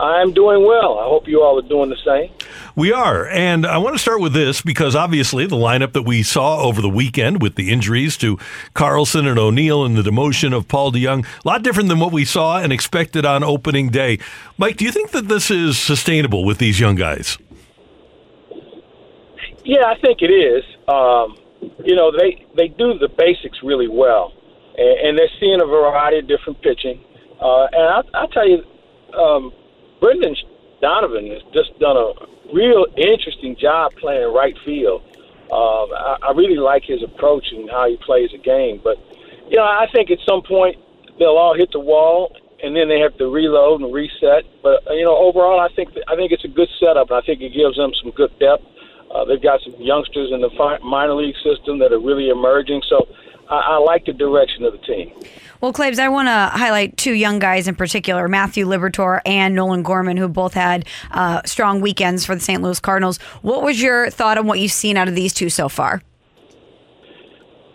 I'm doing well. I hope you all are doing the same. We are. And I want to start with this because obviously the lineup that we saw over the weekend with the injuries to Carlson and O'Neill and the demotion of Paul DeJong, a lot different than what we saw and expected on opening day. Mike, do you think that this is sustainable with these young guys? Yeah, I think it is. Um, you know, they, they do the basics really well, and, and they're seeing a variety of different pitching. Uh, and I, I'll tell you, um, Brendan Donovan has just done a real interesting job playing right field. Um, I, I really like his approach and how he plays the game. But you know, I think at some point they'll all hit the wall, and then they have to reload and reset. But you know, overall, I think I think it's a good setup, and I think it gives them some good depth. Uh, they've got some youngsters in the fi- minor league system that are really emerging. So I, I like the direction of the team. Well, Claves, I want to highlight two young guys in particular, Matthew Liberatore and Nolan Gorman, who both had uh, strong weekends for the St. Louis Cardinals. What was your thought on what you've seen out of these two so far?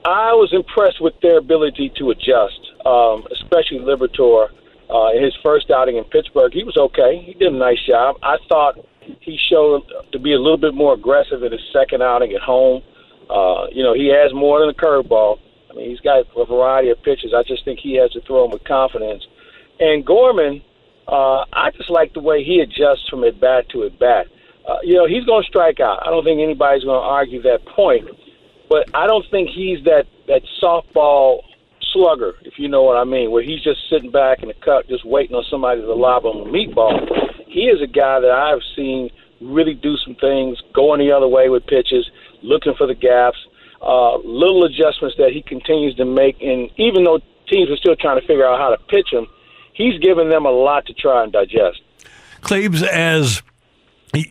I was impressed with their ability to adjust, um, especially Liberatore. Uh, in his first outing in Pittsburgh, he was okay. He did a nice job. I thought he showed to be a little bit more aggressive in his second outing at home. Uh, you know, he has more than a curveball. I mean, he's got a variety of pitches. I just think he has to throw them with confidence. And Gorman, uh, I just like the way he adjusts from at bat to at bat. Uh, you know, he's going to strike out. I don't think anybody's going to argue that point. But I don't think he's that that softball slugger, if you know what I mean, where he's just sitting back in the cut, just waiting on somebody to lob him a meatball. He is a guy that I've seen really do some things, going the other way with pitches, looking for the gaps uh, little adjustments that he continues to make. And even though teams are still trying to figure out how to pitch him, he's given them a lot to try and digest. Claves, as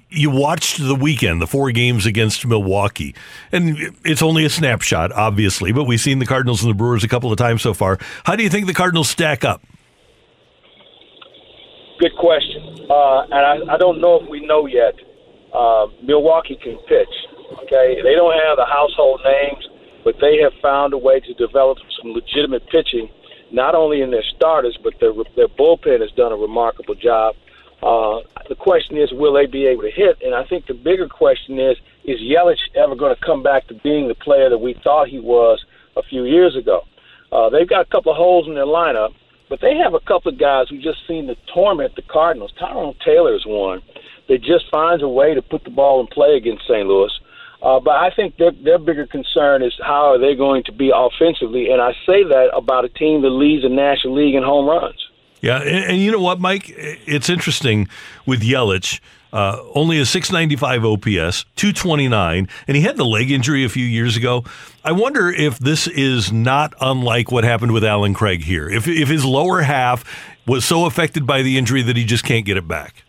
you watched the weekend, the four games against Milwaukee, and it's only a snapshot, obviously, but we've seen the Cardinals and the Brewers a couple of times so far. How do you think the Cardinals stack up? Good question. Uh, and I, I, don't know if we know yet. Uh, Milwaukee can pitch. Okay, they don't have the household names, but they have found a way to develop some legitimate pitching, not only in their starters, but their their bullpen has done a remarkable job. Uh, the question is, will they be able to hit? And I think the bigger question is, is Yelich ever going to come back to being the player that we thought he was a few years ago? Uh, they've got a couple of holes in their lineup, but they have a couple of guys who just seem to torment the Cardinals. Tyrone Taylor is one that just finds a way to put the ball in play against St. Louis. Uh, but I think their, their bigger concern is how are they going to be offensively, and I say that about a team that leads the National League in home runs. Yeah, and, and you know what, Mike? It's interesting with Yelich. Uh, only a 695 OPS, 229, and he had the leg injury a few years ago. I wonder if this is not unlike what happened with Allen Craig here. If, if his lower half was so affected by the injury that he just can't get it back.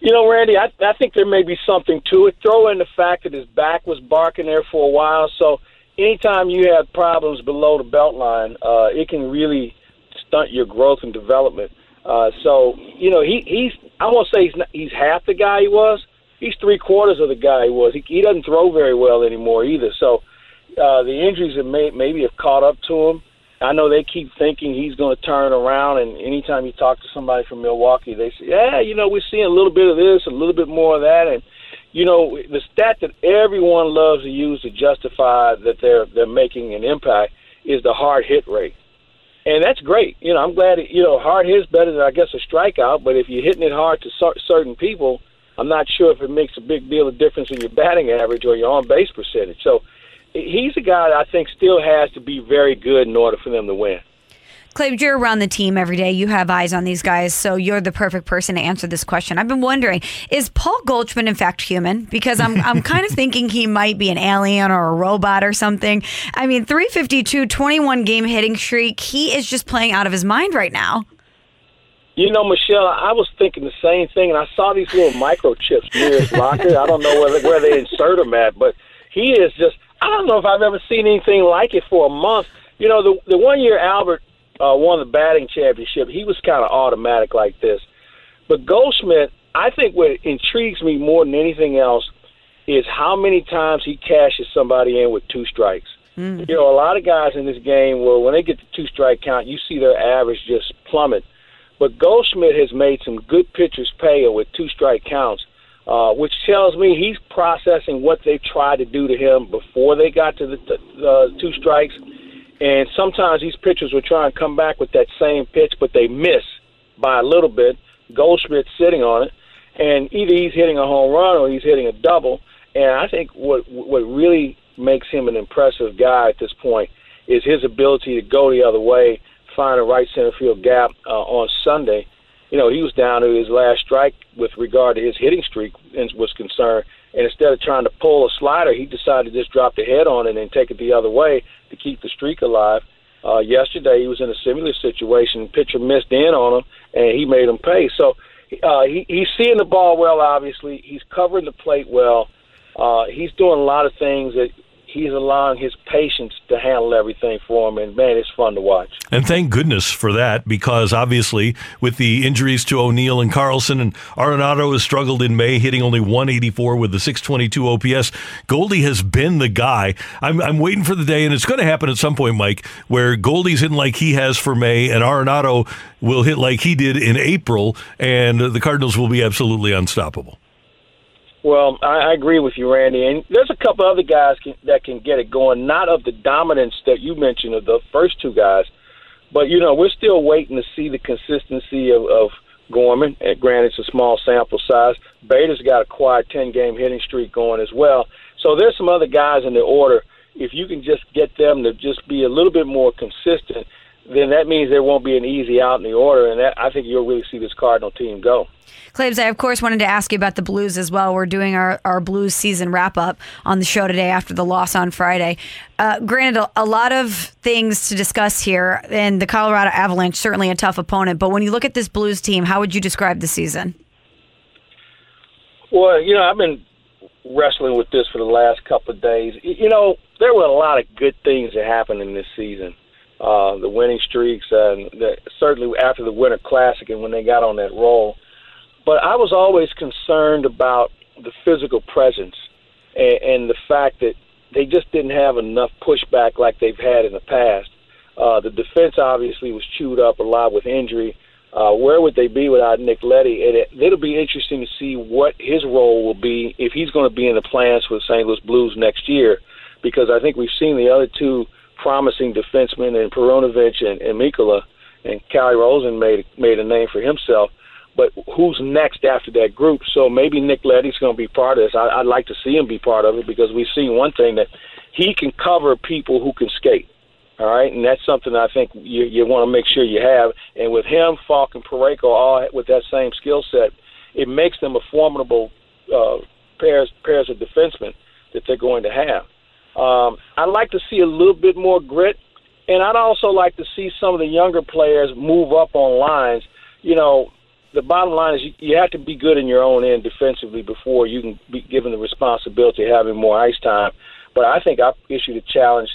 You know, Randy, I, I think there may be something to it. Throw in the fact that his back was barking there for a while. So anytime you have problems below the belt line, uh, it can really stunt your growth and development. Uh, so you know, he he's I won't say he's not, he's half the guy he was. He's three quarters of the guy he was. He, he doesn't throw very well anymore either. So uh, the injuries have may, maybe have caught up to him. I know they keep thinking he's going to turn around, and anytime you talk to somebody from Milwaukee, they say, "Yeah, you know, we're seeing a little bit of this, a little bit more of that," and you know, the stat that everyone loves to use to justify that they're they're making an impact is the hard hit rate, and that's great. You know, I'm glad it, you know hard hit's better than I guess a strikeout, but if you're hitting it hard to cer- certain people, I'm not sure if it makes a big deal of difference in your batting average or your on base percentage. So he's a guy that I think still has to be very good in order for them to win. Clay, you're around the team every day. You have eyes on these guys, so you're the perfect person to answer this question. I've been wondering: Is Paul Goldschmidt in fact human? Because I'm I'm kind of thinking he might be an alien or a robot or something. I mean, 352, 21 game hitting streak. He is just playing out of his mind right now. You know, Michelle, I was thinking the same thing, and I saw these little microchips near his locker. I don't know where they, where they insert them at, but he is just I don't know if I've ever seen anything like it for a month. You know, the the one year Albert uh, won the batting championship, he was kind of automatic like this. But Goldschmidt, I think what intrigues me more than anything else is how many times he cashes somebody in with two strikes. Mm. You know, a lot of guys in this game, well, when they get the two strike count, you see their average just plummet. But Goldschmidt has made some good pitchers pay with two strike counts, uh, which tells me he's processing what they tried to do to him before they got to the uh, two strikes. And sometimes these pitchers will try and come back with that same pitch, but they miss by a little bit. Goldschmidt's sitting on it, and either he's hitting a home run or he's hitting a double. And I think what what really makes him an impressive guy at this point is his ability to go the other way, find a right center field gap uh, on Sunday. You know, he was down to his last strike with regard to his hitting streak was concerned, and instead of trying to pull a slider, he decided to just drop the head on it and take it the other way to keep the streak alive. Uh, yesterday, he was in a similar situation. Pitcher missed in on him, and he made him pay. So uh, he, he's seeing the ball well. Obviously, he's covering the plate well. Uh, he's doing a lot of things that he's allowing his patience to handle everything for him, and man, it's fun to watch. And thank goodness for that, because obviously with the injuries to O'Neill and Carlson, and Arenado has struggled in May, hitting only 184 with the 622 OPS. Goldie has been the guy. I'm, I'm waiting for the day, and it's going to happen at some point, Mike, where Goldie's hitting like he has for May, and Arenado will hit like he did in April, and the Cardinals will be absolutely unstoppable. Well, I, I agree with you, Randy. And there's a couple other guys can, that can get it going, not of the dominance that you mentioned of the first two guys, but you know we're still waiting to see the consistency of, of Gorman. And granted, it's a small sample size. Bader's got a quiet 10-game hitting streak going as well. So there's some other guys in the order. If you can just get them to just be a little bit more consistent, then that means there won't be an easy out in the order, and that, I think you'll really see this Cardinal team go. Claves, I of course wanted to ask you about the Blues as well. We're doing our, our Blues season wrap up on the show today after the loss on Friday. Uh, granted, a, a, lot of things to discuss here, and the Colorado Avalanche certainly a tough opponent. But when you look at this Blues team, how would you describe the season? Well, you know, I've been wrestling with this for the last couple of days. You know, there were a lot of good things that happened in this season uh, the winning streaks, and the, certainly after the Winter Classic and when they got on that roll. But I was always concerned about the physical presence and, and the fact that they just didn't have enough pushback like they've had in the past. Uh, the defense obviously was chewed up a lot with injury. Uh, where would they be without Nick Leddy? And it, it'll be interesting to see what his role will be if he's going to be in the plans for the St. Louis Blues next year, because I think we've seen the other two promising defensemen in Perunovich and, and Mikkola, and Calle Rosen made made a name for himself. But who's next after that group? So maybe Nick Leddy's going to be part of this. I, I'd like to see him be part of it because we've seen one thing that he can cover people who can skate. All right, and that's something I think you, you want to make sure you have. And with him, Faulk, and Parayko all with that same skill set, it makes them a formidable uh, pairs pairs of defensemen that they're going to have. Um, I'd like to see a little bit more grit, and I'd also like to see some of the younger players move up on lines. You know, the bottom line is you, you have to be good in your own end defensively before you can be given the responsibility of having more ice time. But I think I issued a challenge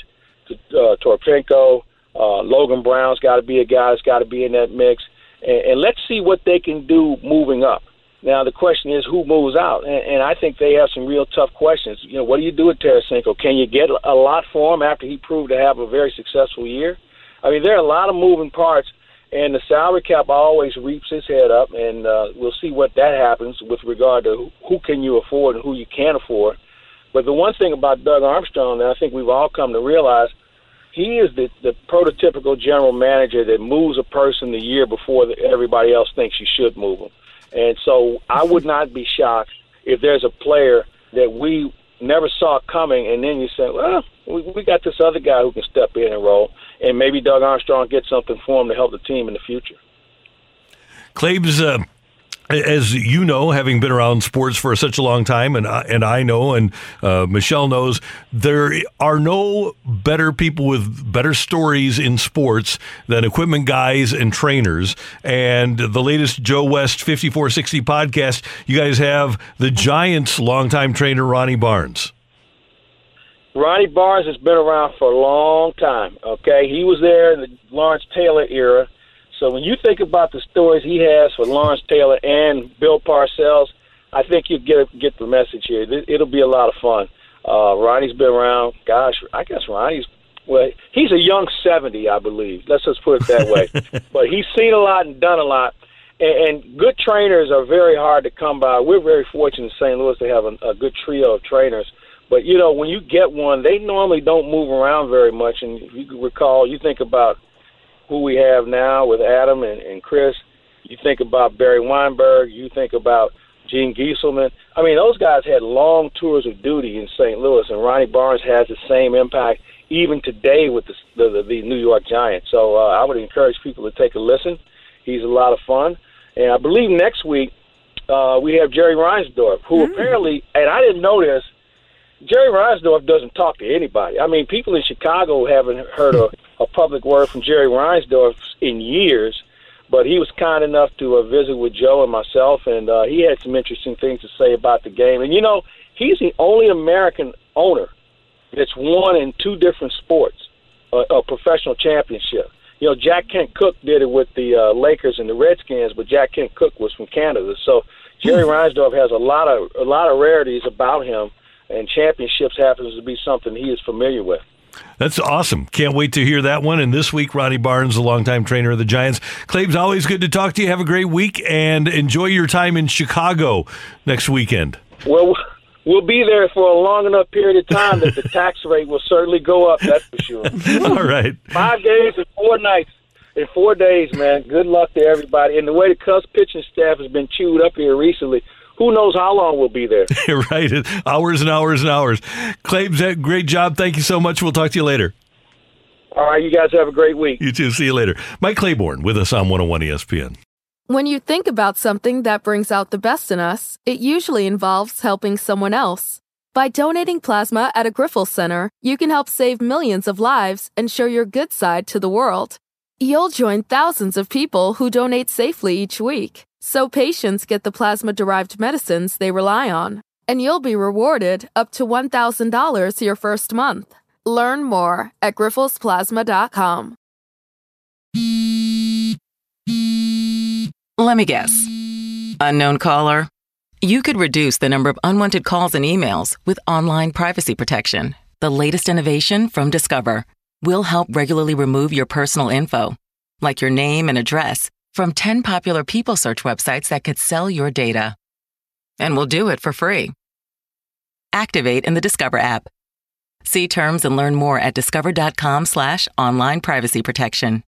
to uh, Toropchenko. Uh, Logan Brown's got to be a guy that's got to be in that mix, and, and let's see what they can do moving up. Now the question is who moves out, and, and I think they have some real tough questions. You know, what do you do with Tarasenko? Can you get a lot for him after he proved to have a very successful year? I mean, there are a lot of moving parts, and the salary cap always reaps its head up, and uh, we'll see what that happens with regard to who, can you afford and who you can't afford. But the one thing about Doug Armstrong that I think we've all come to realize, he is the, the prototypical general manager that moves a person the year before everybody else thinks you should move them. And so I would not be shocked if there's a player that we never saw coming, and then you say, well, we, we got this other guy who can step in and roll, and maybe Doug Armstrong gets something for him to help the team in the future. Claves, uh, as you know, having been around sports for such a long time, and I, and I know, and uh, Michelle knows, there are no better people with better stories in sports than equipment guys and trainers. And the latest Joe West 5460 podcast, you guys have the Giants' longtime trainer, Ronnie Barnes. Ronnie Barnes has been around for a long time. Okay, he was there in the Lawrence Taylor era. So when you think about the stories he has for Lawrence Taylor and Bill Parcells, I think you get get the message here. It'll be a lot of fun. Uh, Ronnie's been around. Gosh, I guess Ronnie's well, he's a young seventy, I believe. Let's just put it that way. but he's seen a lot and done a lot. And, and good trainers are very hard to come by. We're very fortunate in St. Louis to have a, a good trio of trainers but you know, when you get one, they normally don't move around very much. And if you recall, you think about who we have now with Adam and, and Chris. You think about Barry Weinberg. You think about Gene Gieselmann. I mean, those guys had long tours of duty in St. Louis, and Ronnie Barnes has the same impact even today with the the, the New York Giants. So uh, I would encourage people to take a listen. He's a lot of fun, and I believe next week uh, we have Jerry Reinsdorf, who mm. apparently, and I didn't know this Jerry Reinsdorf doesn't talk to anybody. I mean, people in Chicago haven't heard a, a public word from Jerry Reinsdorf in years, but he was kind enough to uh, visit with Joe and myself, and uh, he had some interesting things to say about the game. And you know, he's the only American owner that's won in two different sports a, a professional championship. You know, Jack Kent Cooke did it with the uh, Lakers and the Redskins, but Jack Kent Cooke was from Canada. So Jerry Reinsdorf has a lot of a lot of rarities about him and championships happens to be something he is familiar with. That's awesome. Can't wait to hear that one. And this week, Ronnie Barnes, the longtime trainer of the Giants. Claves, always good to talk to you. Have a great week and enjoy your time in Chicago next weekend. Well, we'll be there for a long enough period of time that the tax rate will certainly go up, that's for sure. All right. Five days and four nights. In four days, man. Good luck to everybody. And the way the Cubs pitching staff has been chewed up here recently, who knows how long we'll be there. right. Hours and hours and hours. Claves, great job. Thank you so much. We'll talk to you later. All right. You guys have a great week. You too. See you later. Mike Claiborne with us on 101 ESPN. When you think about something that brings out the best in us, it usually involves helping someone else. By donating plasma at a Grifols Center, you can help save millions of lives and show your good side to the world. You'll join thousands of people who donate safely each week so patients get the plasma derived medicines they rely on. And you'll be rewarded up to $1,000 your first month. Learn more at grifolsplasma.com. Let me guess. Unknown caller? You could reduce the number of unwanted calls and emails with online privacy protection. The latest innovation from Discover will help regularly remove your personal info, like your name and address from 10 popular people search websites that could sell your data. And we'll do it for free. Activate in the Discover app. See terms and learn more at discover.com slash online privacy protection.